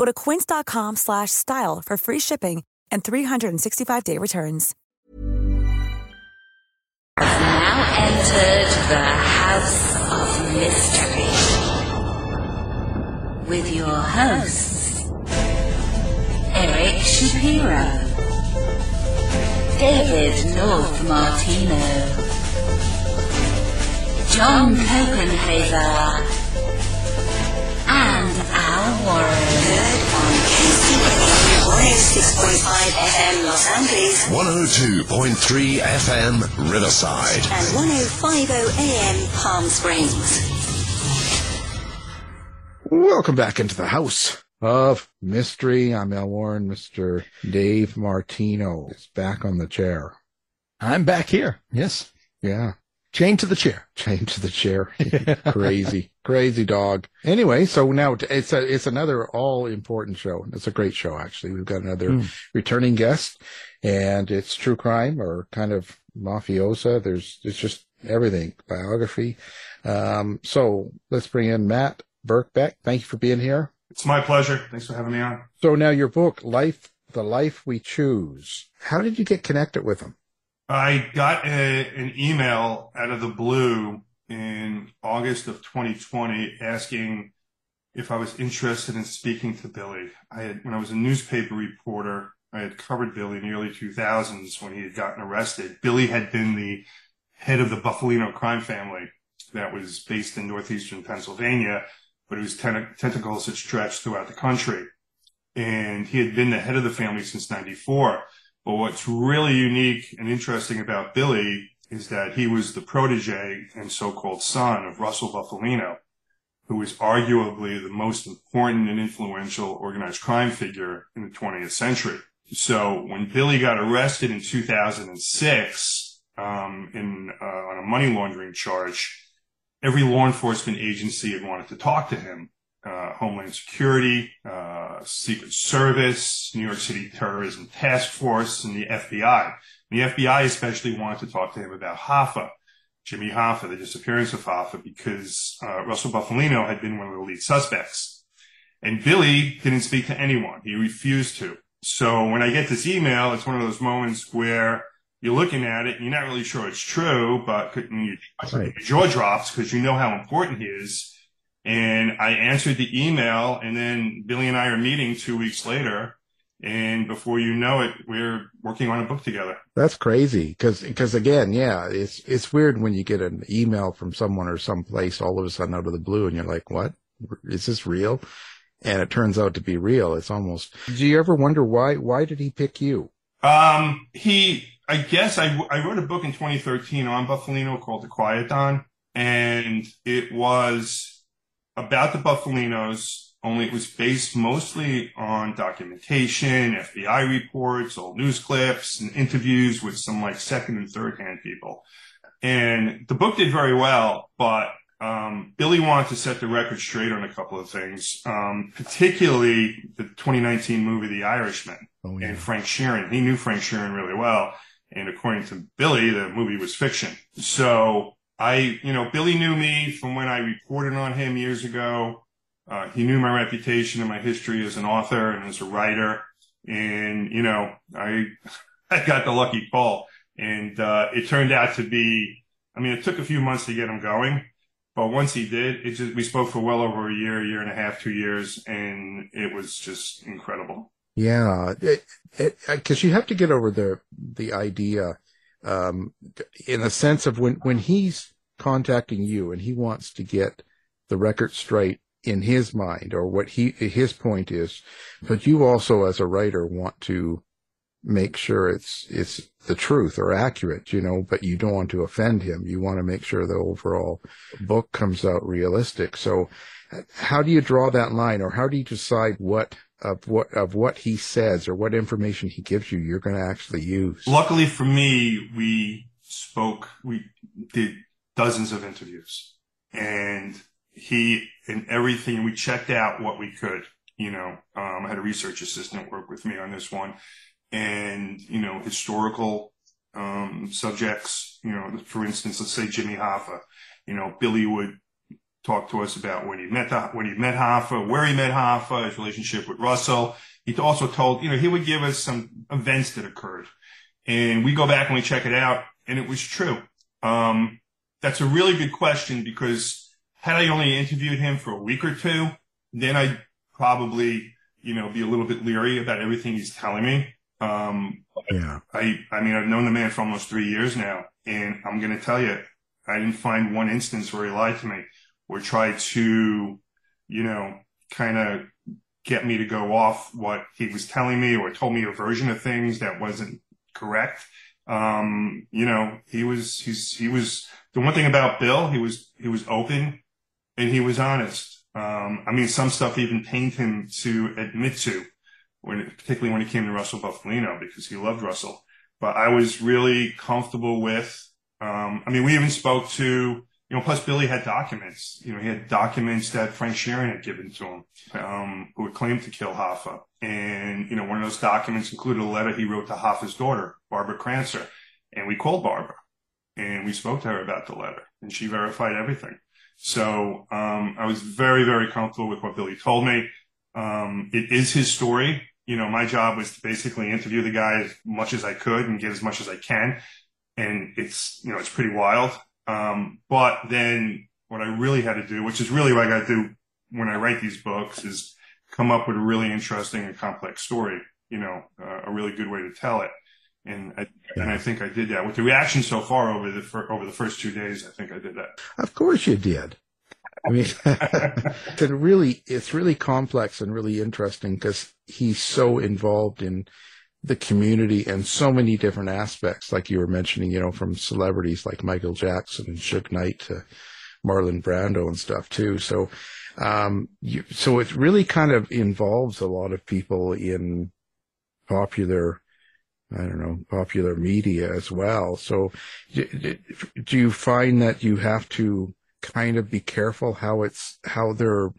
Go to quince.com slash style for free shipping and 365-day returns. Now entered the House of Mystery with your hosts, Eric Shapiro, David North Martino, John Copenhaver, and Al Warren. Heard on KCAA 106.5 FM Los Angeles 102.3 FM Riverside. and 105.0 AM Palm Springs. Welcome back into the house of mystery. I'm Al Warren. Mr. Dave Martino is back on the chair. I'm back here. Yes. Yeah. Chained to the chair. Chained to the chair. crazy, crazy dog. Anyway, so now it's a, it's another all important show. It's a great show, actually. We've got another Hmm. returning guest and it's true crime or kind of mafiosa. There's, it's just everything, biography. Um, so let's bring in Matt Birkbeck. Thank you for being here. It's my pleasure. Thanks for having me on. So now your book, Life, The Life We Choose. How did you get connected with him? I got a, an email out of the blue in August of 2020 asking if I was interested in speaking to Billy. I had, when I was a newspaper reporter, I had covered Billy in the early 2000s when he had gotten arrested. Billy had been the head of the Bufalino crime family that was based in northeastern Pennsylvania, but whose ten- tentacles had stretched throughout the country. And he had been the head of the family since 94. But what's really unique and interesting about Billy is that he was the protege and so-called son of Russell Bufalino, who was arguably the most important and influential organized crime figure in the 20th century. So when Billy got arrested in 2006 um, in uh, on a money laundering charge, every law enforcement agency had wanted to talk to him. Uh, Homeland Security, uh, Secret Service, New York City Terrorism Task Force, and the FBI. The FBI especially wanted to talk to him about Hoffa, Jimmy Hoffa, the disappearance of Hoffa, because uh, Russell Bufalino had been one of the lead suspects. And Billy didn't speak to anyone. He refused to. So when I get this email, it's one of those moments where you're looking at it and you're not really sure it's true, but you, your jaw drops because you know how important he is. And I answered the email and then Billy and I are meeting two weeks later. And before you know it, we're working on a book together. That's crazy. Because, because again, yeah, it's, it's weird when you get an email from someone or someplace all of a sudden out of the blue and you're like, what? Is this real? And it turns out to be real. It's almost, do you ever wonder why, why did he pick you? Um, he, I guess I, I wrote a book in 2013 on Bufalino called The Quiet Don. And it was about the Bufalinos, only it was based mostly on documentation, FBI reports, old news clips, and interviews with some like second and third hand people. And the book did very well, but um, Billy wanted to set the record straight on a couple of things, um, particularly the 2019 movie The Irishman and Frank Sheeran. He knew Frank Sheeran really well. And according to Billy, the movie was fiction. So I, you know, Billy knew me from when I reported on him years ago. Uh, he knew my reputation and my history as an author and as a writer. And, you know, I, I got the lucky call and, uh, it turned out to be, I mean, it took a few months to get him going, but once he did, it just, we spoke for well over a year, a year and a half, two years, and it was just incredible. Yeah. It, it, cause you have to get over the, the idea, um, in the sense of when, when he's contacting you and he wants to get the record straight in his mind or what he, his point is, but you also as a writer want to make sure it's, it's the truth or accurate, you know, but you don't want to offend him. You want to make sure the overall book comes out realistic. So how do you draw that line or how do you decide what of what of what he says or what information he gives you you're going to actually use. Luckily for me, we spoke, we did dozens of interviews. And he and everything, we checked out what we could, you know, um, I had a research assistant work with me on this one. And, you know, historical, um, subjects, you know, for instance, let's say Jimmy Hoffa, you know, Billy would talk to us about when he met the, when he met Hoffa, where he met Hoffa, his relationship with Russell. He also told, you know, he would give us some events that occurred. And we go back and we check it out, and it was true. Um, that's a really good question because had I only interviewed him for a week or two, then I'd probably, you know, be a little bit leery about everything he's telling me. Um, yeah. I, I mean, I've known the man for almost three years now, and I'm going to tell you, I didn't find one instance where he lied to me or tried to, you know, kind of get me to go off what he was telling me or told me a version of things that wasn't correct. Um, you know, he was, he's, he was, the one thing about Bill, he was, he was open and he was honest. Um, I mean, some stuff even pained him to admit to when, particularly when he came to Russell Bufalino because he loved Russell. But I was really comfortable with, um, I mean, we even spoke to, you know, plus Billy had documents. You know, he had documents that Frank Sheeran had given to him, um, who had claimed to kill Hoffa. And, you know, one of those documents included a letter he wrote to Hoffa's daughter, Barbara Crancer. And we called Barbara and we spoke to her about the letter and she verified everything. So, um, I was very, very comfortable with what Billy told me. Um, it is his story. You know, my job was to basically interview the guy as much as I could and get as much as I can. And it's, you know, it's pretty wild. Um, but then what I really had to do, which is really what I got to do when I write these books, is come up with a really interesting and complex story. You know, uh, a really good way to tell it. And I, and I think I did that with the reaction so far over the fir- over the first two days. I think I did that. Of course you did. I mean, it's really it's really complex and really interesting because he's so involved in the community and so many different aspects, like you were mentioning, you know, from celebrities like Michael Jackson and Suge Knight to Marlon Brando and stuff too. So, um, you, so it really kind of involves a lot of people in popular, I don't know, popular media as well. So, do you find that you have to kind of be careful how it's how they're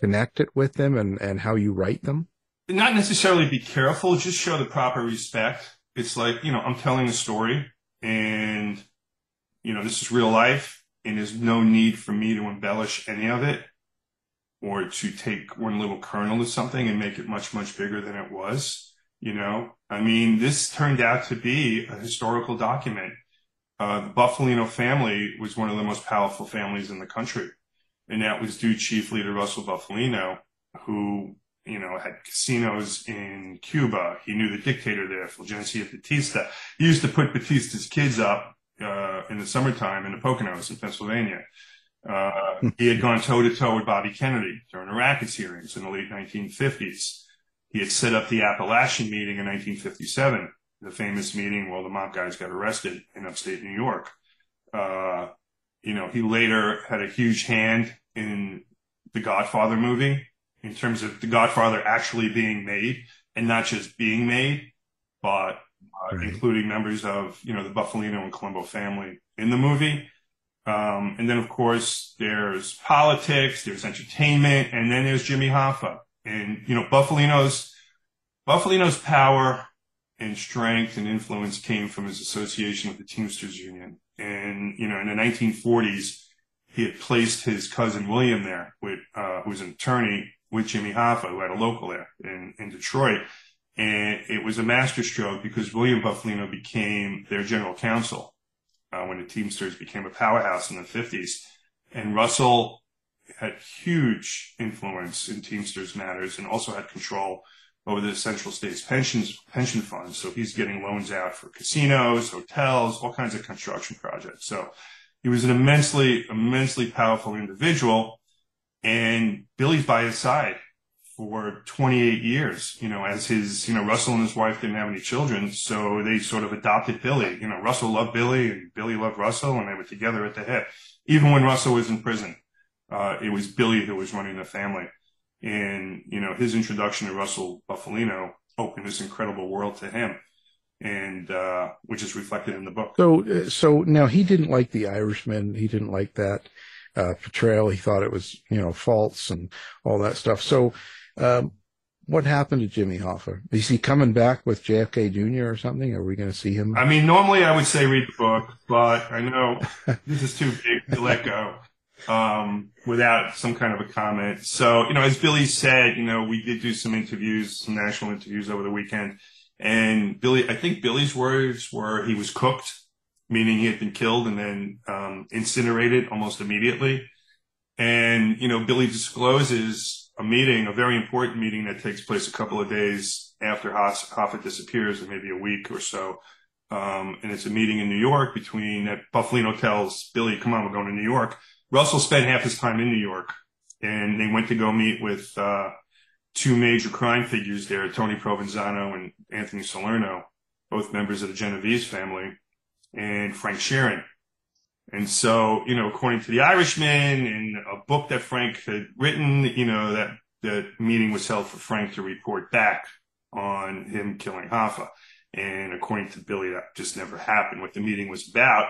connected with them and and how you write them? Not necessarily be careful, just show the proper respect. It's like, you know, I'm telling a story and, you know, this is real life and there's no need for me to embellish any of it or to take one little kernel of something and make it much, much bigger than it was. You know, I mean, this turned out to be a historical document. Uh, the Bufalino family was one of the most powerful families in the country. And that was due chiefly to Russell Bufalino, who you know, had casinos in Cuba. He knew the dictator there, Fulgencio Batista. He used to put Batista's kids up uh, in the summertime in the Poconos in Pennsylvania. Uh, he had gone toe to toe with Bobby Kennedy during the Rackets hearings in the late 1950s. He had set up the Apalachin meeting in 1957, the famous meeting where the mob guys got arrested in upstate New York. Uh, you know, he later had a huge hand in the Godfather movie in terms of The Godfather actually being made and not just being made, but uh, right. including members of, you know, the Bufalino and Colombo family in the movie. Um, and then of course there's politics, there's entertainment, and then there's Jimmy Hoffa. And, you know, Bufalino's, Bufalino's power and strength and influence came from his association with the Teamsters Union. And, you know, in the 1940s, he had placed his cousin William there, with, uh, who was an attorney with Jimmy Hoffa, who had a local there in, in Detroit. And it was a masterstroke because William Bufalino became their general counsel uh, when the Teamsters became a powerhouse in the 50s. And Russell had huge influence in Teamsters matters and also had control over the Central States pensions pension funds. So he's getting loans out for casinos, hotels, all kinds of construction projects. So he was an immensely, immensely powerful individual and Billy's by his side for 28 years, you know, as his, you know, Russell and his wife didn't have any children. So they sort of adopted Billy. You know, Russell loved Billy and Billy loved Russell and they were together at the hip. Even when Russell was in prison, uh, it was Billy who was running the family. And, you know, his introduction to Russell Bufalino opened this incredible world to him. And, uh, which is reflected in the book. So, uh, so now he didn't like the Irishman. He didn't like that uh, portrayal. He thought it was, you know, false and all that stuff. So, um, what happened to Jimmy Hoffa? Is he coming back with JFK Jr. or something? Are we going to see him? I mean, normally I would say read the book, but I know this is too big to let go. um, without some kind of a comment. So, you know, as Billy said, you know, we did do some interviews, some national interviews over the weekend. And Billy, I think Billy's words were he was cooked, meaning he had been killed and then um, incinerated almost immediately. And, you know, Billy discloses a meeting, a very important meeting that takes place a couple of days after Hoffa disappears, or maybe a week or so. Um, and it's a meeting in New York between that Bufalino tells Billy, come on, we're going to New York. Russell spent half his time in New York and they went to go meet with, uh, two major crime figures there, Tony Provenzano and Anthony Salerno, both members of the Genovese family and Frank Sheeran. And so, you know, according to the Irishman and a book that Frank had written, you know, that the meeting was held for Frank to report back on him killing Hoffa. And according to Billy, that just never happened. What the meeting was about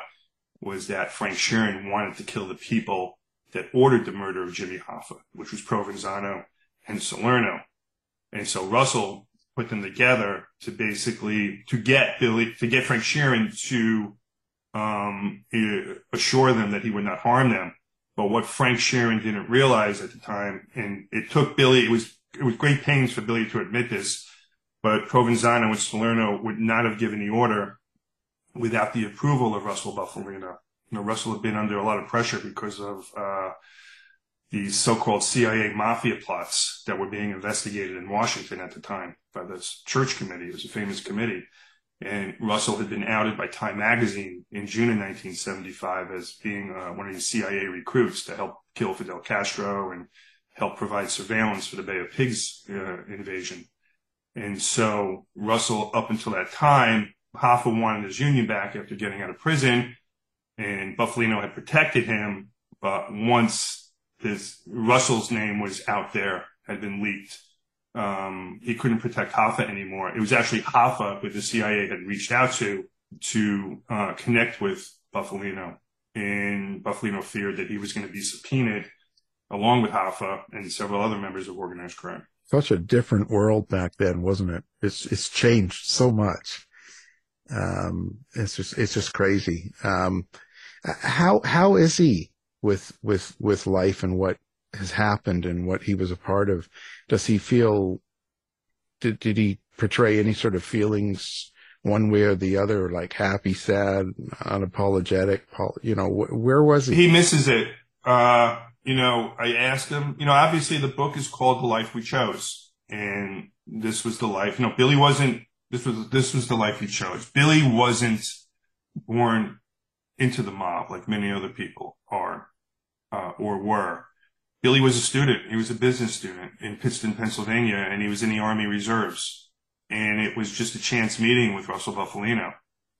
was that Frank Sheeran wanted to kill the people that ordered the murder of Jimmy Hoffa, which was Provenzano and Salerno. And so Russell put them together to basically, to get Billy, to get Frank Sheeran to, um, assure them that he would not harm them. But what Frank Sheeran didn't realize at the time, and it took Billy, it was, it was great pains for Billy to admit this, but Provenzano and Salerno would not have given the order without the approval of Russell Bufalino. You know, Russell had been under a lot of pressure because of, uh, these so-called CIA mafia plots that were being investigated in Washington at the time by this church committee. It was a famous committee. And Russell had been outed by Time magazine in June of 1975 as being uh, one of these CIA recruits to help kill Fidel Castro and help provide surveillance for the Bay of Pigs uh, invasion. And so Russell, up until that time, Hoffa wanted his union back after getting out of prison and Bufalino had protected him. But once his Russell's name was out there, had been leaked. Um, he couldn't protect Hoffa anymore. It was actually Hoffa that the CIA had reached out to to uh, connect with Bufalino, and Bufalino feared that he was going to be subpoenaed along with Hoffa and several other members of organized crime. Such a different world back then, wasn't it? It's it's changed so much. Um, it's just it's just crazy. Um, how how is he? With with with life and what has happened and what he was a part of. Does he feel? Did did he portray any sort of feelings one way or the other, like happy, sad, unapologetic? You know, where was he? He misses it. Uh, you know, I asked him. You know, obviously the book is called "The Life We Chose," and this was the life. You know, Billy wasn't. This was this was the life he chose. Billy wasn't born into the mob like many other people are uh, or were. Billy was a student. He was a business student in Pittston, Pennsylvania, and he was in the Army Reserves. And it was just a chance meeting with Russell Bufalino.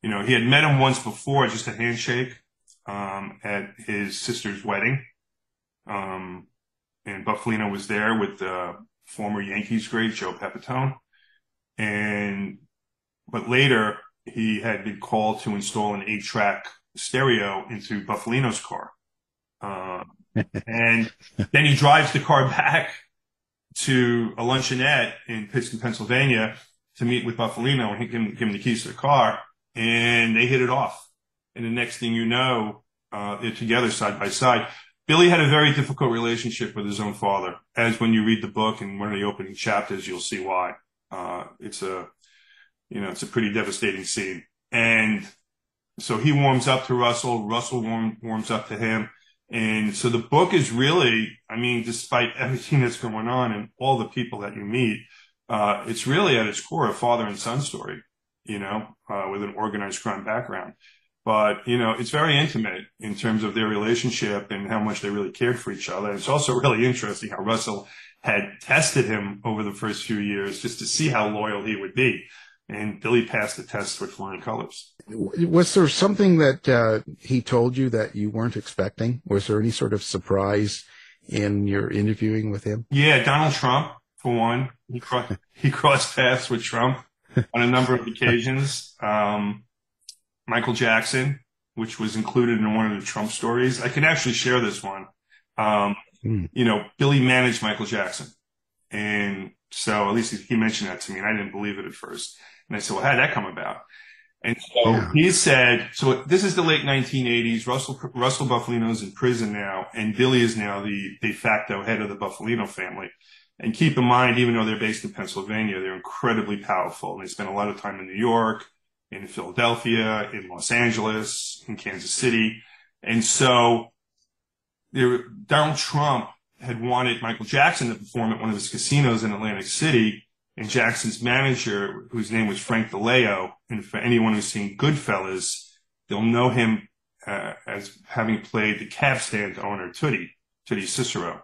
You know, he had met him once before, just a handshake, um, at his sister's wedding. Um, and Bufalino was there with the former Yankees great Joe Pepitone. And, but later he had been called to install an eight track stereo into Bufalino's car. Uh, and then he drives the car back to a luncheonette in Pittston, Pennsylvania to meet with Bufalino and he give him, give him the keys to the car and they hit it off. And the next thing you know, uh, they're together side by side. Billy had a very difficult relationship with his own father. As when you read the book and one of the opening chapters, you'll see why. Uh, it's a, you know, it's a pretty devastating scene. And so he warms up to Russell. Russell warm, warms up to him. And so the book is really, I mean, despite everything that's going on and all the people that you meet, uh, it's really at its core a father and son story, you know, uh, with an organized crime background. But, you know, it's very intimate in terms of their relationship and how much they really cared for each other. It's also really interesting how Russell had tested him over the first few years just to see how loyal he would be and Billy passed the test with flying colors. Was there something that uh, he told you that you weren't expecting? Was there any sort of surprise in your interviewing with him? Yeah, Donald Trump, for one. He, cro- he crossed paths with Trump on a number of occasions. Um, Michael Jackson, which was included in one of the Trump stories. I can actually share this one. Um, mm. You know, Billy managed Michael Jackson. And so at least he mentioned that to me and I didn't believe it at first. And I said, well, how did that come about? And so he said, so this is the late 1980s. Russell, Russell Bufalino's in prison now, and Billy is now the de facto head of the Bufalino family. And keep in mind, even though they're based in Pennsylvania, they're incredibly powerful. And they spend a lot of time in New York, in Philadelphia, in Los Angeles, in Kansas City. And so there, Donald Trump had wanted Michael Jackson to perform at one of his casinos in Atlantic City. And Jackson's manager, whose name was Frank DeLeo, and for anyone who's seen Goodfellas, they'll know him uh, as having played the cab stand owner Tootie, Tuddy Cicero.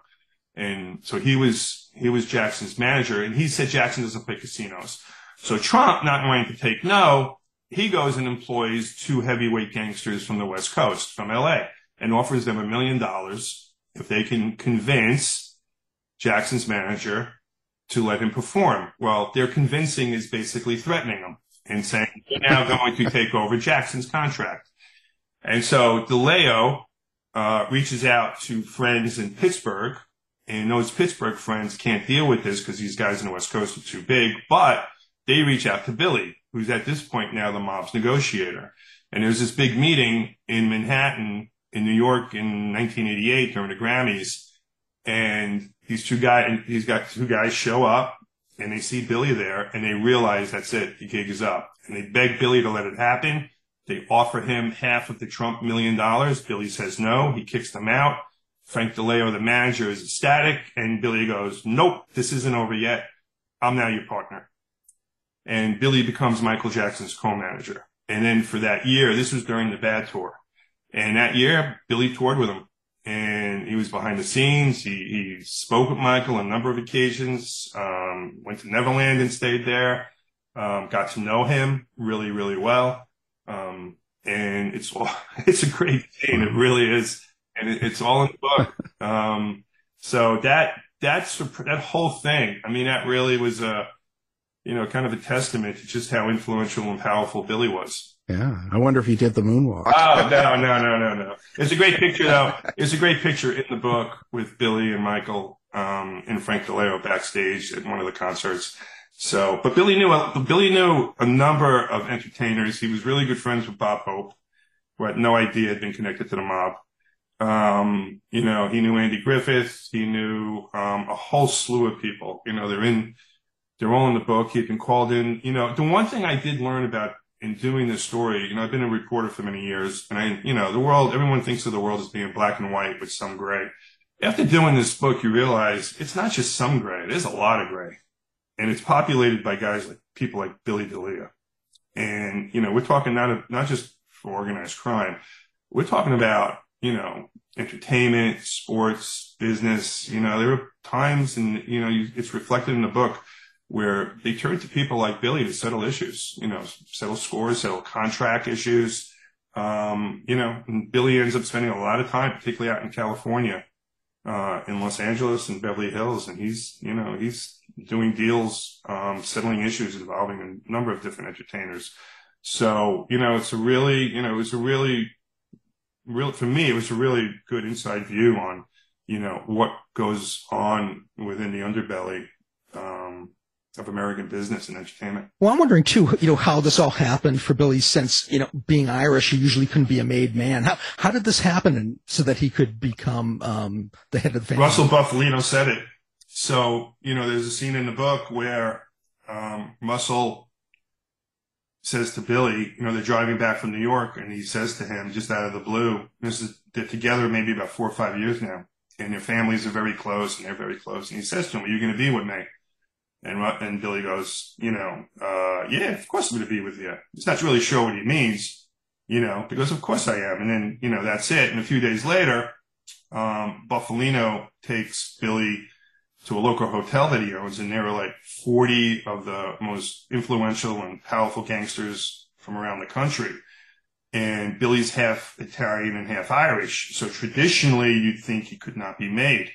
And so he was, he was Jackson's manager and he said Jackson doesn't play casinos. So Trump, not wanting to take no, he goes and employs two heavyweight gangsters from the West Coast, from LA, and offers them a million dollars if they can convince Jackson's manager to let him perform. Well, their convincing is basically threatening him and saying, you're now going to take over Jackson's contract. And so DeLeo, uh, reaches out to friends in Pittsburgh and those Pittsburgh friends can't deal with this because these guys in the West Coast are too big, but they reach out to Billy, who's at this point now the mob's negotiator. And there's this big meeting in Manhattan in New York in 1988 during the Grammys. And these two guys, he's got two guys show up and they see Billy there and they realize that's it. The gig is up and they beg Billy to let it happen. They offer him half of the Trump million dollars. Billy says no. He kicks them out. Frank DeLeo, the manager, is ecstatic, and Billy goes, "Nope, this isn't over yet. I'm now your partner." And Billy becomes Michael Jackson's co-manager. And then for that year, this was during the Bad tour, and that year Billy toured with him, and he was behind the scenes. He he spoke with Michael on a number of occasions. Um, went to Neverland and stayed there. Um, got to know him really, really well. Um, and it's it's a great thing. It really is and it, it's all in the book. Um, so that that's that whole thing. I mean, that really was a you know kind of a testament to just how influential and powerful Billy was. Yeah, I wonder if he did the moonwalk. Oh no, no, no, no, no! It's a great picture though. It's a great picture in the book with Billy and Michael um, and Frank DeLeo backstage at one of the concerts. So, but Billy knew Billy knew a number of entertainers. He was really good friends with Bob Hope, who had no idea had been connected to the mob. Um, you know, he knew Andy Griffith. He knew, um, a whole slew of people. You know, they're in, they're all in the book. He'd been called in. You know, the one thing I did learn about in doing this story, you know, I've been a reporter for many years and I, you know, the world, everyone thinks of the world as being black and white with some gray. After doing this book, you realize it's not just some gray. There's a lot of gray and it's populated by guys like people like Billy DeLeo. And, you know, we're talking not, not just for organized crime. We're talking about you know, entertainment, sports, business. You know, there were times and, you know, it's reflected in the book where they turned to people like Billy to settle issues, you know, settle scores, settle contract issues. Um, you know, Billy ends up spending a lot of time, particularly out in California, uh, in Los Angeles and Beverly Hills. And he's, you know, he's doing deals, um, settling issues involving a number of different entertainers. So, you know, it's a really, you know, it's a really real for me, it was a really good inside view on, you know, what goes on within the underbelly um, of American business and entertainment. Well, I'm wondering too, you know, how this all happened for Billy since, you know, being Irish, he usually couldn't be a made man. How, how did this happen and, so that he could become, um, the head of the family? Russell Bufalino said it. So, you know, there's a scene in the book where, um, Russell says to Billy, you know, they're driving back from New York, and he says to him, just out of the blue, this is they're together maybe about four or five years now, and their families are very close, and they're very close. And he says to him, "Are you going to be with me?" And and Billy goes, "You know, uh, yeah, of course I'm going to be with you." He's not really sure what he means, you know, because of course I am. And then you know that's it. And a few days later, um, Bufalino takes Billy to a local hotel that he owns, and there are like 40 of the most influential and powerful gangsters from around the country. And Billy's half Italian and half Irish. So traditionally, you'd think he could not be made.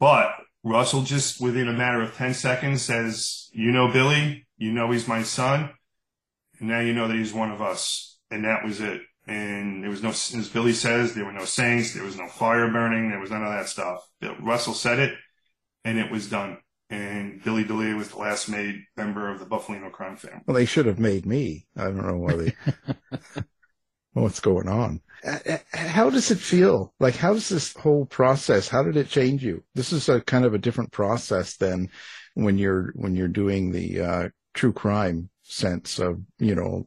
But Russell just within a matter of 10 seconds says, you know, Billy, you know, he's my son. And now you know that he's one of us. And that was it. And there was no, as Billy says, there were no saints. There was no fire burning. There was none of that stuff. Russell said it and it was done. and Billy D'Elia was the last made member of the Bufalino crime family. Well, they should have made me. I don't know why they. what's going on? Uh, uh, How does it feel? Like, how does this whole process? How did it change you? This is a kind of a different process than when you're when you're doing the uh, true crime sense of you know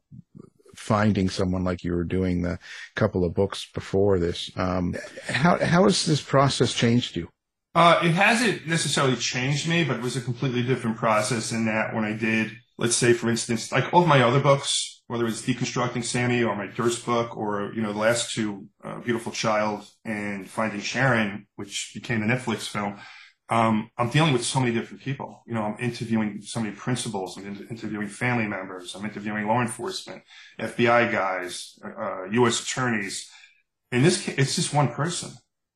finding someone like you were doing the couple of books before this. Um, how how has this process changed you? Uh, it hasn't necessarily changed me, but it was a completely different process in that when I did, let's say, for instance, like all of my other books, whether it's Deconstructing Sammy or my Durst book or, you know, the last two, uh, Beautiful Child and Finding Sharon, which became a Netflix film, um, I'm dealing with so many different people. You know, I'm interviewing so many principals, I'm in- interviewing family members, I'm interviewing law enforcement, FBI guys, uh, U.S. attorneys. In this case, it's just one person.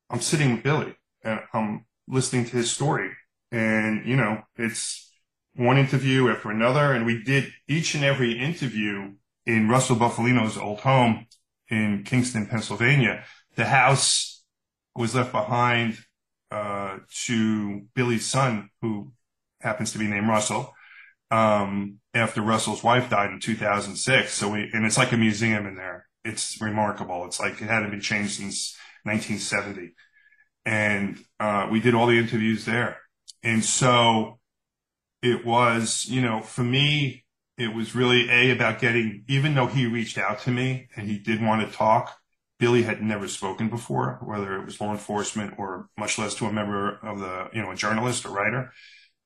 I'm sitting with Billy and I'm listening to his story. And, you know, it's one interview after another. And we did each and every interview in Russell Bufalino's old home in Kingston, Pennsylvania. The house was left behind uh, to Billy's son, who happens to be named Russell, um, after Russell's wife died in 2006. So we, and it's like a museum in there. It's remarkable. It's like it hadn't been changed since 1970. And, uh, we did all the interviews there. And so it was, you know, for me, it was really a about getting, even though he reached out to me and he did want to talk, Billy had never spoken before, whether it was law enforcement or much less to a member of the, you know, a journalist or writer.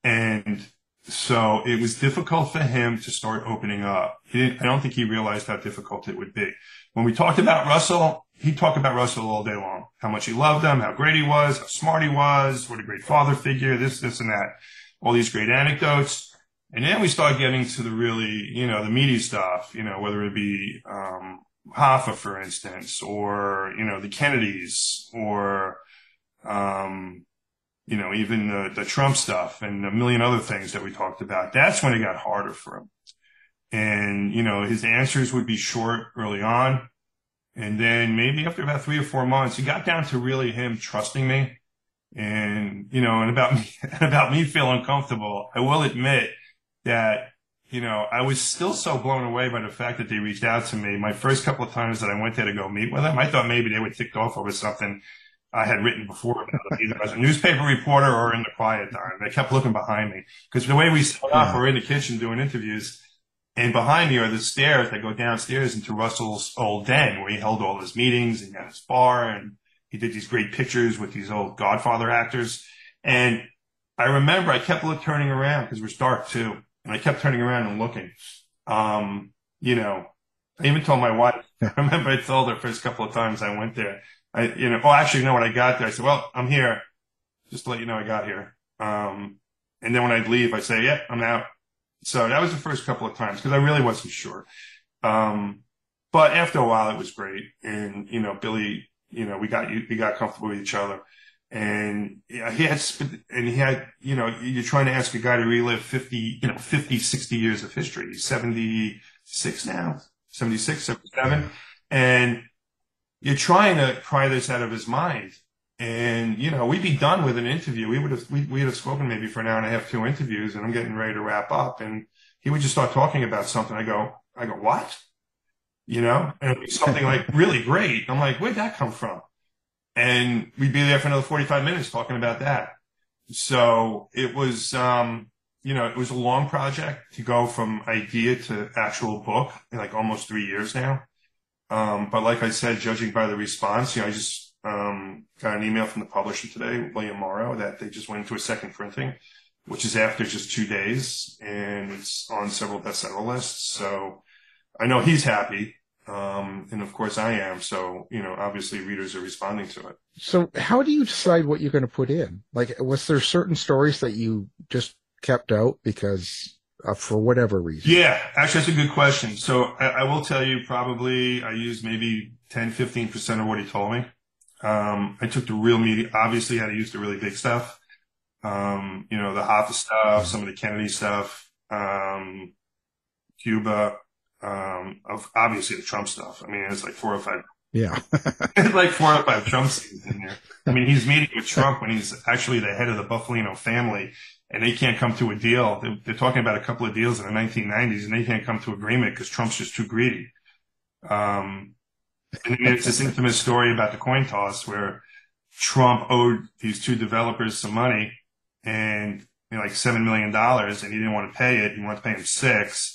And so it was difficult for him to start opening up. I don't think he realized how difficult it would be. When we talked about Russell, he talked about Russell all day long, how much he loved him, how great he was, how smart he was, what a great father figure, this, this and that, all these great anecdotes. And then we start getting to the really, you know, the meaty stuff, you know, whether it be, um, Hoffa, for instance, or, you know, the Kennedys or, um, you know, even the, the Trump stuff and a million other things that we talked about. That's when it got harder for him. And, you know, his answers would be short early on. And then maybe after about three or four months, it got down to really him trusting me and, you know, and about me, about me feeling comfortable. I will admit that, you know, I was still so blown away by the fact that they reached out to me. My first couple of times that I went there to go meet with them, I thought maybe they were ticked off over something I had written before about either as a newspaper reporter or in the quiet time. They kept looking behind me because the way we set up, we're in the kitchen doing interviews. And behind me are the stairs that go downstairs into Russell's old den where he held all his meetings and had his bar and he did these great pictures with these old Godfather actors. And I remember I kept turning around because it was dark too. And I kept turning around and looking. Um, you know, I even told my wife, I remember I told her first couple of times I went there, I, you know, oh, actually, you know, when I got there, I said, well, I'm here. Just to let you know I got here. Um, and then when I'd leave, I'd say, yeah, I'm out. So that was the first couple of times because I really wasn't sure. Um, but after a while, it was great. And, you know, Billy, you know, we got, we got comfortable with each other and he had, and he had, you know, you're trying to ask a guy to relive 50, you know, 50, 60 years of history. He's 76 now, 76, 77. And you're trying to pry this out of his mind. And, you know, we'd be done with an interview. We would have, we, we would have spoken maybe for an hour and a half, two interviews, and I'm getting ready to wrap up. And he would just start talking about something. I go, I go, what? You know, and it'd be something like really great. I'm like, where'd that come from? And we'd be there for another 45 minutes talking about that. So it was, um, you know, it was a long project to go from idea to actual book in like almost three years now. Um, but like I said, judging by the response, you know, I just, um, got an email from the publisher today, William Morrow, that they just went into a second printing, which is after just two days and it's on several bestseller lists. So I know he's happy. Um, and of course I am. So, you know, obviously readers are responding to it. So how do you decide what you're going to put in? Like, was there certain stories that you just kept out because uh, for whatever reason? Yeah, actually, that's a good question. So I, I will tell you probably I used maybe 10, 15% of what he told me. Um, I took the real media, obviously I had to use the really big stuff. Um, you know, the Hoffa stuff, some of the Kennedy stuff, um, Cuba, um, of obviously the Trump stuff. I mean, it's like four or five. Yeah. it's like four or five Trump scenes in there. I mean, he's meeting with Trump when he's actually the head of the Bufalino family and they can't come to a deal. They're, they're, talking about a couple of deals in the 1990s, and they can't come to agreement because Trump's just too greedy. Um, and it's this infamous story about the coin toss where Trump owed these two developers some money and you know, like seven million dollars, and he didn't want to pay it. He wanted to pay him six,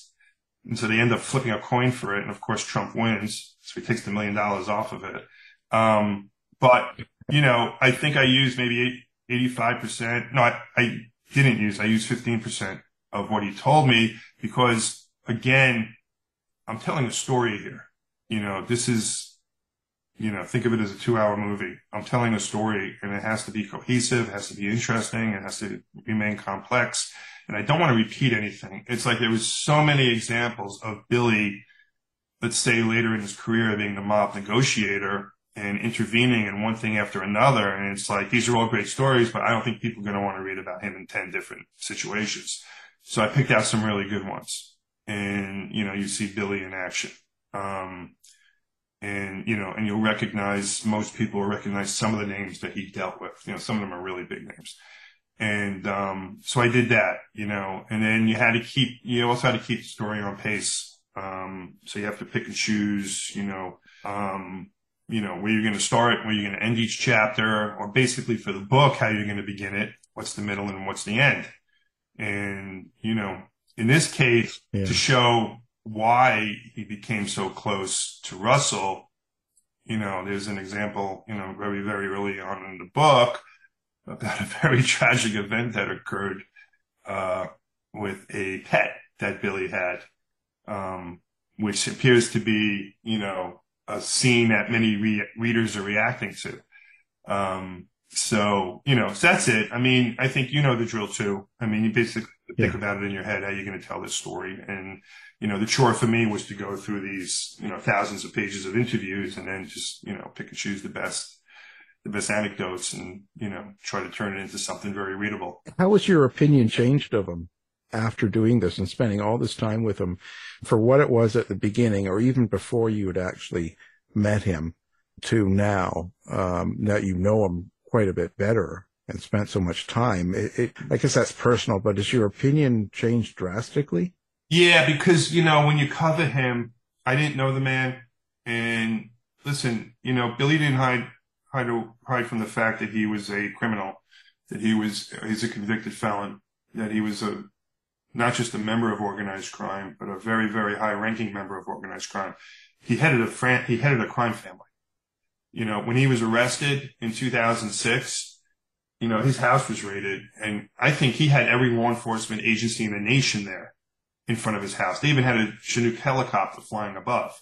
and so they end up flipping a coin for it. And of course, Trump wins, so he takes the million dollars off of it. Um, but you know, I think I used maybe eighty-five percent. No, I, I didn't use. I used fifteen percent of what he told me because, again, I'm telling a story here. You know, this is you know, think of it as a two hour movie. I'm telling a story and it has to be cohesive, it has to be interesting, it has to remain complex. And I don't want to repeat anything. It's like there was so many examples of Billy, let's say later in his career being the mob negotiator and intervening in one thing after another. And it's like, these are all great stories, but I don't think people are going to want to read about him in 10 different situations. So I picked out some really good ones and, you know, you see Billy in action. Um, and you know, and you'll recognize most people will recognize some of the names that he dealt with. You know, some of them are really big names. And um, so I did that, you know, and then you had to keep, you also had to keep the story on pace. Um, so you have to pick and choose, you know, um, you know, where you're going to start, where you're going to end each chapter, or basically for the book, how you're going to begin it, what's the middle and what's the end. And, you know, in this case, yeah. to show why he became so close to Russell, you know, there's an example, you know, very, very early on in the book about a very tragic event that occurred uh, with a pet that Billy had, um, which appears to be, you know, a scene that many re- readers are reacting to. Um, so, you know, so that's it. I mean, I think you know the drill too. I mean, you basically think yeah. about it in your head, how you're going to tell this story. And, you know, the chore for me was to go through these, you know, thousands of pages of interviews and then just, you know, pick and choose the best, the best anecdotes and, you know, try to turn it into something very readable. How was your opinion changed of him after doing this and spending all this time with him for what it was at the beginning or even before you had actually met him to now, um, that you know him quite a bit better? and spent so much time. It, it, I guess that's personal, but has your opinion changed drastically? Yeah, because, you know, when you cover him, I didn't know the man. And listen, you know, Billy didn't hide, hide, hide from the fact that he was a criminal, that he was, he's a convicted felon, that he was a, not just a member of organized crime, but a very, very high ranking member of organized crime. He headed a fran- he headed a crime family. You know, when he was arrested in 2006, you know, his house was raided and I think he had every law enforcement agency in the nation there in front of his house. They even had a Chinook helicopter flying above.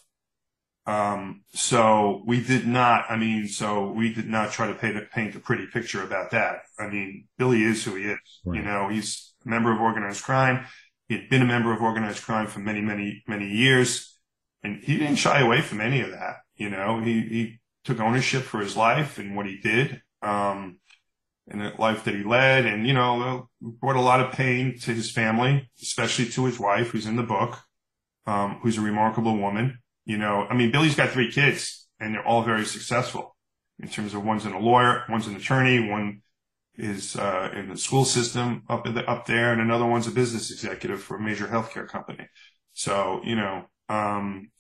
Um, so we did not, I mean, so we did not try to paint a, paint a pretty picture about that. I mean, Billy is who he is. Right. You know, he's a member of organized crime. He had been a member of organized crime for many, many, many years. And he didn't shy away from any of that. You know, he, he took ownership for his life and what he did. Um, and the life that he led and, you know, brought a lot of pain to his family, especially to his wife, who's in the book, um, who's a remarkable woman. You know, I mean, Billy's got three kids and they're all very successful in terms of one's in a lawyer, one's an attorney, one is, uh, in the school system up the, up there and another one's a business executive for a major healthcare company. So, you know, um,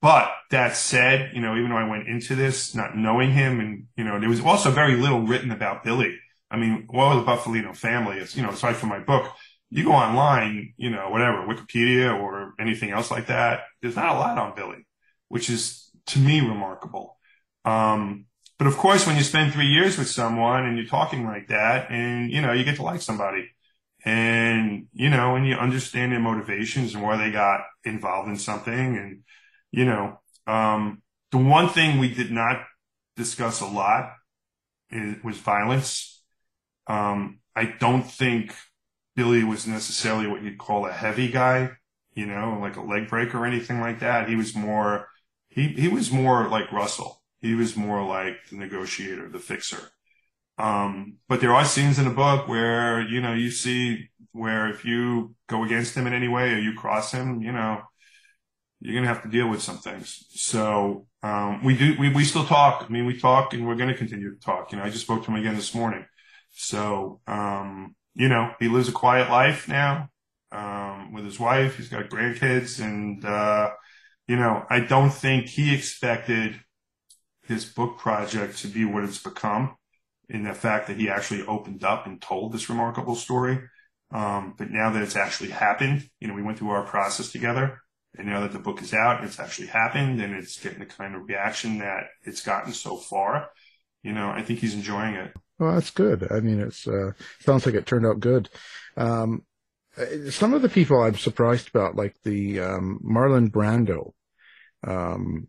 but that said, you know, even though I went into this not knowing him and, you know, there was also very little written about Billy. I mean, what was the Bufalino family? It's, you know, aside from my book, you go online, you know, whatever, Wikipedia or anything else like that. There's not a lot on Billy, which is to me remarkable. Um, but of course, when you spend three years with someone and you're talking like that and, you know, you get to like somebody and, you know, and you understand their motivations and why they got involved in something and, you know, um, the one thing we did not discuss a lot is, was violence. Um, I don't think Billy was necessarily what you'd call a heavy guy, you know, like a leg breaker or anything like that. He was more, he, he was more like Russell. He was more like the negotiator, the fixer. Um, but there are scenes in the book where, you know, you see where if you go against him in any way or you cross him, you know, you're going to have to deal with some things. So, um, we do, we, we still talk. I mean, we talk and we're going to continue to talk. You know, I just spoke to him again this morning. So, um, you know, he lives a quiet life now, um, with his wife. He's got grandkids and, uh, you know, I don't think he expected his book project to be what it's become in the fact that he actually opened up and told this remarkable story. Um, but now that it's actually happened, you know, we went through our process together and now that the book is out, it's actually happened and it's getting the kind of reaction that it's gotten so far. You know, I think he's enjoying it. Well, that's good. I mean, it's, uh, sounds like it turned out good. Um, some of the people I'm surprised about, like the, um, Marlon Brando, um,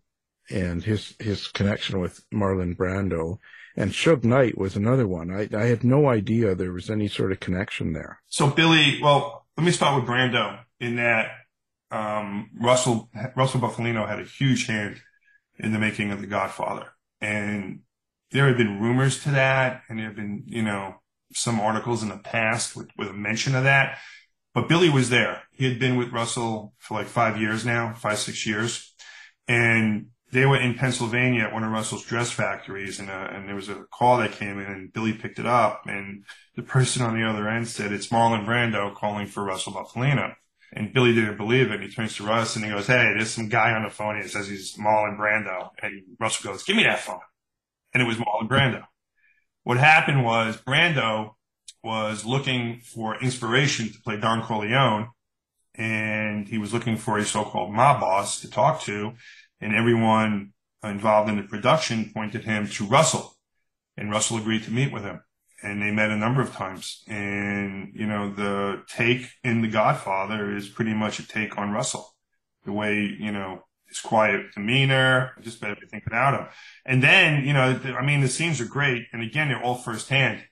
and his, his connection with Marlon Brando and Suge Knight was another one. I, I had no idea there was any sort of connection there. So Billy, well, let me start with Brando in that, um, Russell, Russell Bufalino had a huge hand in the making of The Godfather. And there have been rumors to that. And there have been, you know, some articles in the past with, with a mention of that. But Billy was there. He had been with Russell for like five years now, five, six years. And they were in Pennsylvania at one of Russell's dress factories, and, uh, and there was a call that came in, and Billy picked it up, and the person on the other end said, "It's Marlon Brando calling for Russell Bufalino." And Billy didn't believe it. He turns to Russ and he goes, "Hey, there's some guy on the phone. He says he's Marlon Brando." And Russell goes, "Give me that phone." And it was Marlon Brando. What happened was Brando was looking for inspiration to play Don Corleone, and he was looking for a so-called mob boss to talk to and everyone involved in the production pointed him to Russell and Russell agreed to meet with him and they met a number of times. And, you know, the take in The Godfather is pretty much a take on Russell. The way, you know, his quiet demeanor, just everything about him. And then, you know, I mean, the scenes are great. And again, they're all firsthand.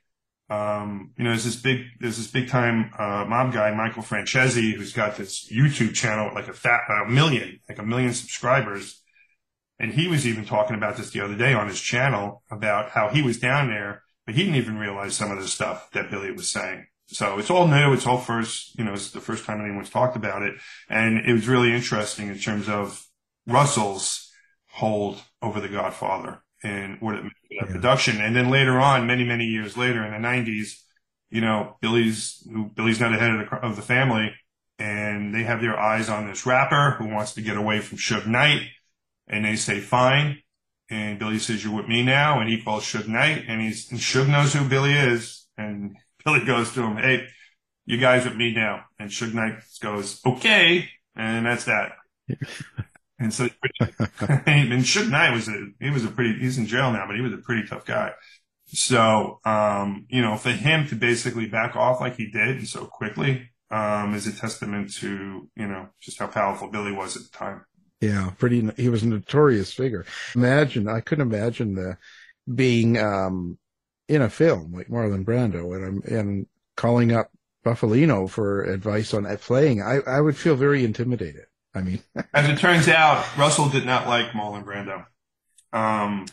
Um, you know, there's this big, there's this big time, uh, mob guy, Michael Franzese, who's got this YouTube channel, like a fat, a million, like a million subscribers. And he was even talking about this the other day on his channel about how he was down there, but he didn't even realize some of the stuff that Billy was saying. So it's all new. It's all first, you know, it's the first time anyone's talked about it. And it was really interesting in terms of Russell's hold over the Godfather and what it meant for that yeah. production. And then later on, many, many years later in the 90s, you know, Billy's, Billy's not the head of the, of the family and they have their eyes on this rapper who wants to get away from Suge Knight. And they say, fine. And Billy says, you're with me now. And he calls Suge Knight and he's, and Suge knows who Billy is. And Billy goes to him, hey, you guys with me now. And Suge Knight goes, okay. And that's that. And so, and Suge Knight was a, he was a pretty, he's in jail now, but he was a pretty tough guy. So, um, you know, for him to basically back off like he did and so quickly, um, is a testament to, you know, just how powerful Billy was at the time. Yeah, pretty, he was a notorious figure. Imagine, I couldn't imagine the being, um, in a film like Marlon Brando and I'm, and calling up Bufalino for advice on playing. I, I would feel very intimidated. I mean, as it turns out, Russell did not like Marlon Brando. Um,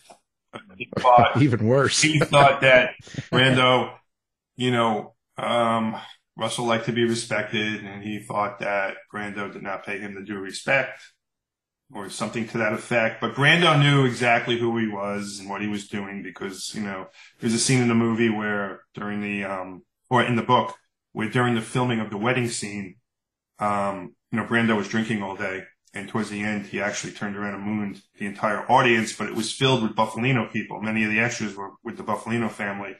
thought, even worse. he thought that Brando, you know, um, Russell liked to be respected, and he thought that Brando did not pay him the due respect, or something to that effect. But Brando knew exactly who he was and what he was doing because, you know, there's a scene in the movie where during the, um, or in the book, where during the filming of the wedding scene, um, you know, Brando was drinking all day. And towards the end, he actually turned around and mooned the entire audience, but it was filled with Bufalino people. Many of the extras were with the Bufalino family.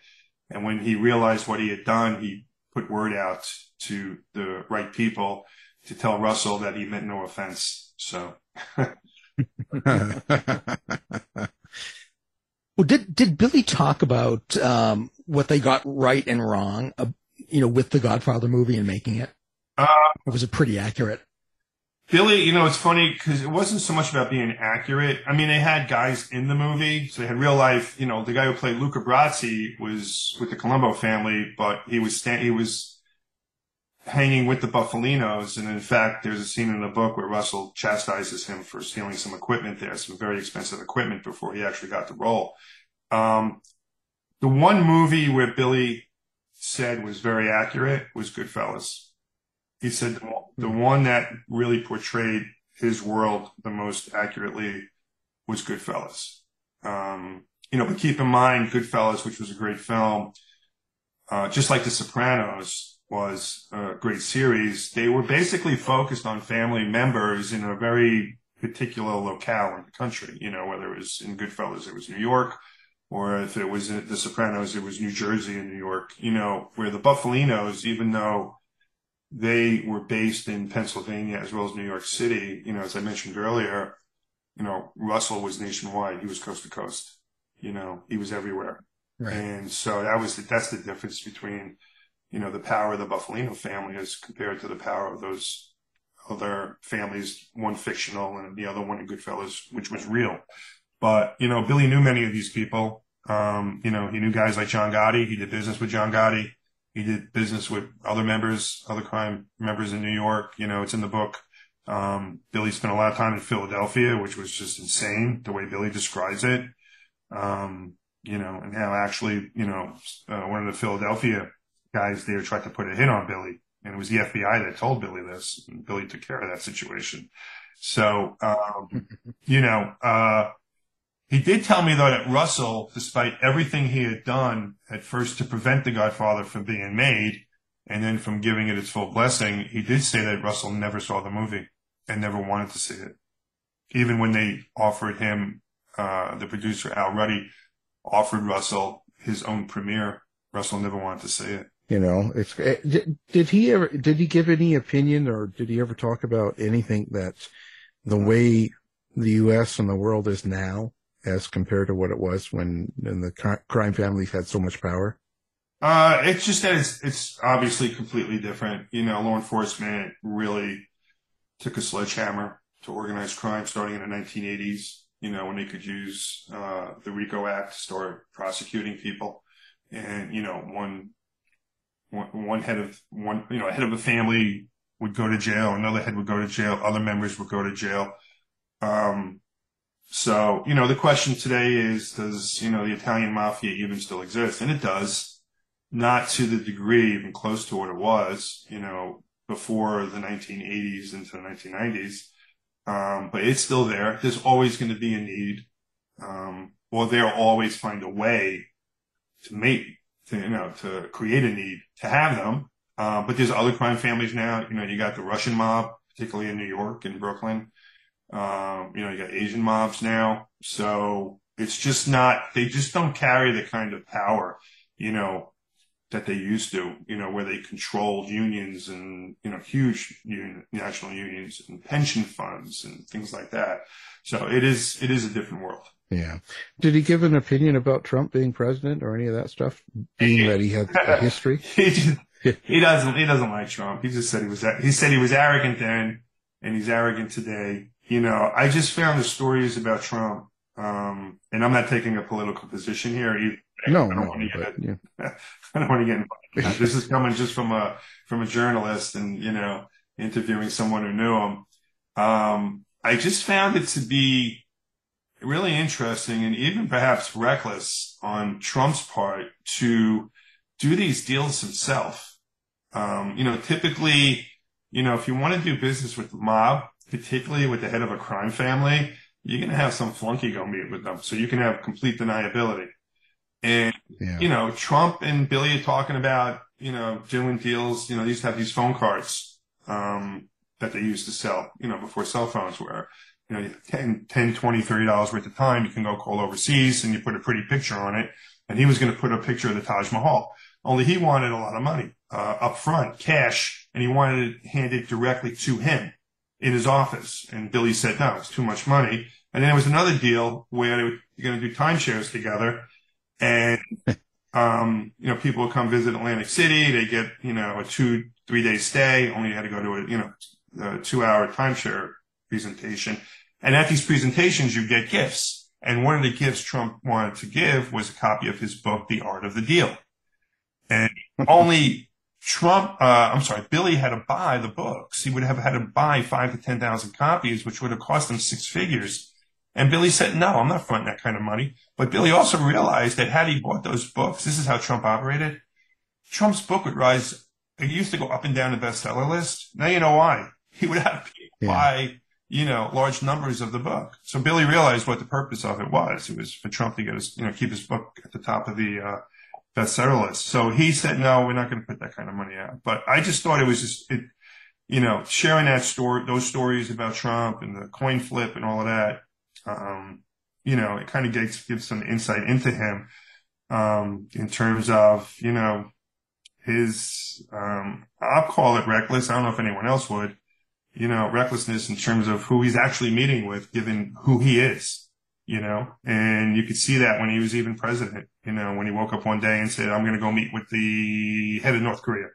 And when he realized what he had done, he put word out to the right people to tell Russell that he meant no offense. So. well, did, did Billy talk about, um, what they got right and wrong, uh, you know, with the Godfather movie and making it? Uh, or was it pretty accurate? Billy, you know, it's funny because it wasn't so much about being accurate. I mean, they had guys in the movie, so they had real life. You know, the guy who played Luca Brasi was with the Colombo family, but he was sta- he was hanging with the Bufalinos, and in fact, there's a scene in the book where Russell chastises him for stealing some equipment there, some very expensive equipment, before he actually got the role. Um, the one movie where Billy said was very accurate was Goodfellas he said the one that really portrayed his world the most accurately was Goodfellas. Um, you know, but keep in mind, Goodfellas, which was a great film, uh, just like The Sopranos was a great series, they were basically focused on family members in a very particular locale in the country. You know, whether it was in Goodfellas, it was New York, or if it was in The Sopranos, it was New Jersey and New York. You know, where the Bufalinos, even though they were based in Pennsylvania as well as New York City, you know, as I mentioned earlier, you know, Russell was nationwide. He was coast to coast. You know, he was everywhere. Right. And so that was, the, that's the difference between, you know, the power of the Bufalino family as compared to the power of those other families, one fictional and the other one in Goodfellas, which was real. But, you know, Billy knew many of these people. Um, you know, he knew guys like John Gotti. He did business with John Gotti. He did business with other members, other crime members in New York. You know, it's in the book. Um, Billy spent a lot of time in Philadelphia, which was just insane the way Billy describes it. Um, you know, and how actually, you know, uh, one of the Philadelphia guys there tried to put a hit on Billy. And it was the FBI that told Billy this, and Billy took care of that situation. So, um, you know, uh, he did tell me though that Russell, despite everything he had done at first to prevent The Godfather from being made and then from giving it its full blessing, he did say that Russell never saw the movie and never wanted to see it. Even when they offered him, uh, the producer Al Ruddy offered Russell his own premiere, Russell never wanted to see it. You know, it's eh, did, did he ever did he give any opinion or did he ever talk about anything that's the way the U.S. and the world is now as compared to what it was when, the crime families had so much power? Uh, it's just that it's, it's obviously completely different. You know, law enforcement really took a sledgehammer to organize crime starting in the 1980s, you know, when they could use, uh, the RICO Act to start prosecuting people. And, you know, one, one, one head of one, you know, head of a family would go to jail, another head would go to jail, other members would go to jail. Um, so, you know, the question today is, does, you know, the Italian mafia even still exist? And it does, not to the degree even close to what it was, you know, before the 1980s into the 1990s. Um, but it's still there. There's always going to be a need. Um, or they'll always find a way to make, to, you know, to create a need to have them. Uh, but there's other crime families now. You know, you got the Russian mob, particularly in New York and Brooklyn. Um, you know, you got Asian mobs now. So it's just not, they just don't carry the kind of power, you know, that they used to, you know, where they controlled unions and, you know, huge union, national unions and pension funds and things like that. So it is, it is a different world. Yeah. Did he give an opinion about Trump being president or any of that stuff? Being that he had a history? he, just, he doesn't, he doesn't like Trump. He just said he was, he said he was arrogant then and he's arrogant today you know, I just found the stories about Trump, um, and I'm not taking a political position here either. No, I don't no, want to get, yeah. I don't want to get involved. this is coming just from a, from a journalist and, you know, interviewing someone who knew him. Um, I just found it to be really interesting and even perhaps reckless on Trump's part to do these deals himself. Um, you know, typically, you know, if you want to do business with the mob, particularly with the head of a crime family, you're going to have some flunky go meet with them. So you can have complete deniability. And, yeah. you know, Trump and Billy are talking about, you know, doing deals, you know, they used to have these phone cards, um, that they used to sell, you know, before cell phones were, you know, 10, 10, 20, 30 dollars worth of time. You can go call overseas and you put a pretty picture on it. And he was going to put a picture of the Taj Mahal. Only he wanted a lot of money, uh, up front, cash, and he wanted it handed directly to him in his office. And Billy said, no, it's too much money. And then there was another deal where they were going to do timeshares together. And, um, you know, people would come visit Atlantic City. They get, you know, a two, three day stay. Only had to go to a, you know, a two hour timeshare presentation. And at these presentations, you get gifts. And one of the gifts Trump wanted to give was a copy of his book, The Art of the Deal. And only Trump, uh, I'm sorry, Billy had to buy the books. He would have had to buy five to 10,000 copies, which would have cost him six figures. And Billy said, no, I'm not fronting that kind of money. But Billy also realized that had he bought those books, this is how Trump operated. Trump's book would rise. It used to go up and down the bestseller list. Now you know why. He would have to Yeah. buy, you know, large numbers of the book. So Billy realized what the purpose of it was. It was for Trump to get his, you know, keep his book at the top of the, uh, bestseller list. So he said, no, we're not going to put that kind of money out. But I just thought it was just, it, you know, sharing that story, those stories about Trump and the coin flip and all of that. Um, you know, it kind of gives, gives some insight into him, um, in terms of, you know, his, um, I'll call it reckless. I don't know if anyone else would, you know, recklessness in terms of who he's actually meeting with, given who he is, you know, and you could see that when he was even president, you know, when he woke up one day and said, I'm going to go meet with the head of North Korea.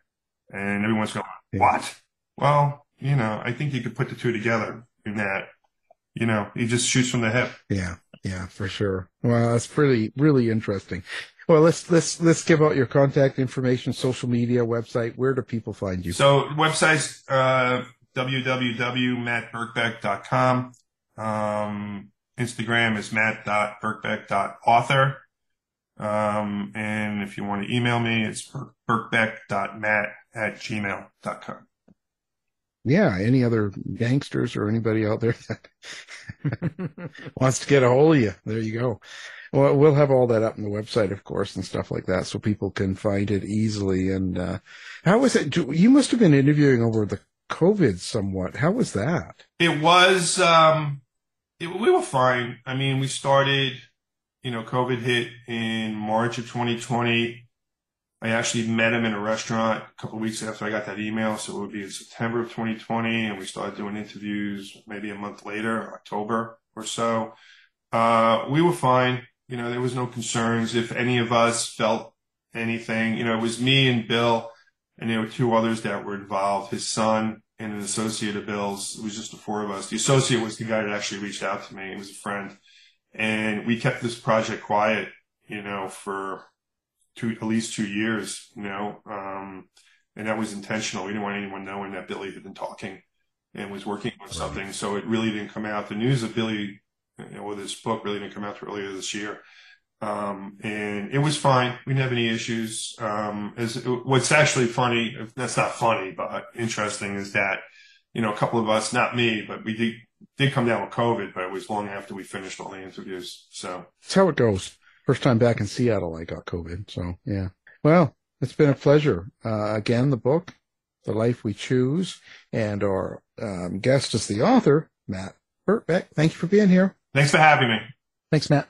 And everyone's going, what? Well, you know, I think you could put the two together in that, you know, he just shoots from the hip. Yeah. Yeah, for sure. Well, that's pretty, really interesting. Well, let's, let's, let's give out your contact information, social media, website. Where do people find you? So websites, uh, www.mattbirkbeck.com. Um, Instagram is matt.birkbeck.author. Um, and if you want to email me, it's birkbeck.matt at gmail.com. Yeah. Any other gangsters or anybody out there that wants to get a hold of you? There you go. Well, we'll have all that up on the website, of course, and stuff like that, so people can find it easily. And uh, how was it? You must have been interviewing over the COVID somewhat. How was that? It was. Um, it, we were fine. I mean, we started. You know, COVID hit in March of 2020. I actually met him in a restaurant a couple weeks after I got that email. So it would be in September of 2020. And we started doing interviews maybe a month later, October or so. Uh, we were fine. You know, there was no concerns. If any of us felt anything, you know, it was me and Bill and there were two others that were involved, his son and an associate of Bill's. It was just the four of us. The associate was the guy that actually reached out to me. He was a friend. And we kept this project quiet, you know, for two, at least two years, you know, um, and that was intentional. We didn't want anyone knowing that Billy had been talking and was working on something. So it really didn't come out. The news of Billy, you know, with his book really didn't come out earlier this year. Um, and it was fine. We didn't have any issues. Um, what's actually funny, that's not funny, but interesting is that, you know, a couple of us, not me, but we did, did come down with COVID, but it was long after we finished all the interviews. So that's how it goes. First time back in Seattle, I got COVID. So yeah. Well, it's been a pleasure. Uh, again, the book, The Life We Choose, and our um, guest is the author, Matt Birkbeck. Thank you for being here. Thanks for having me. Thanks, Matt.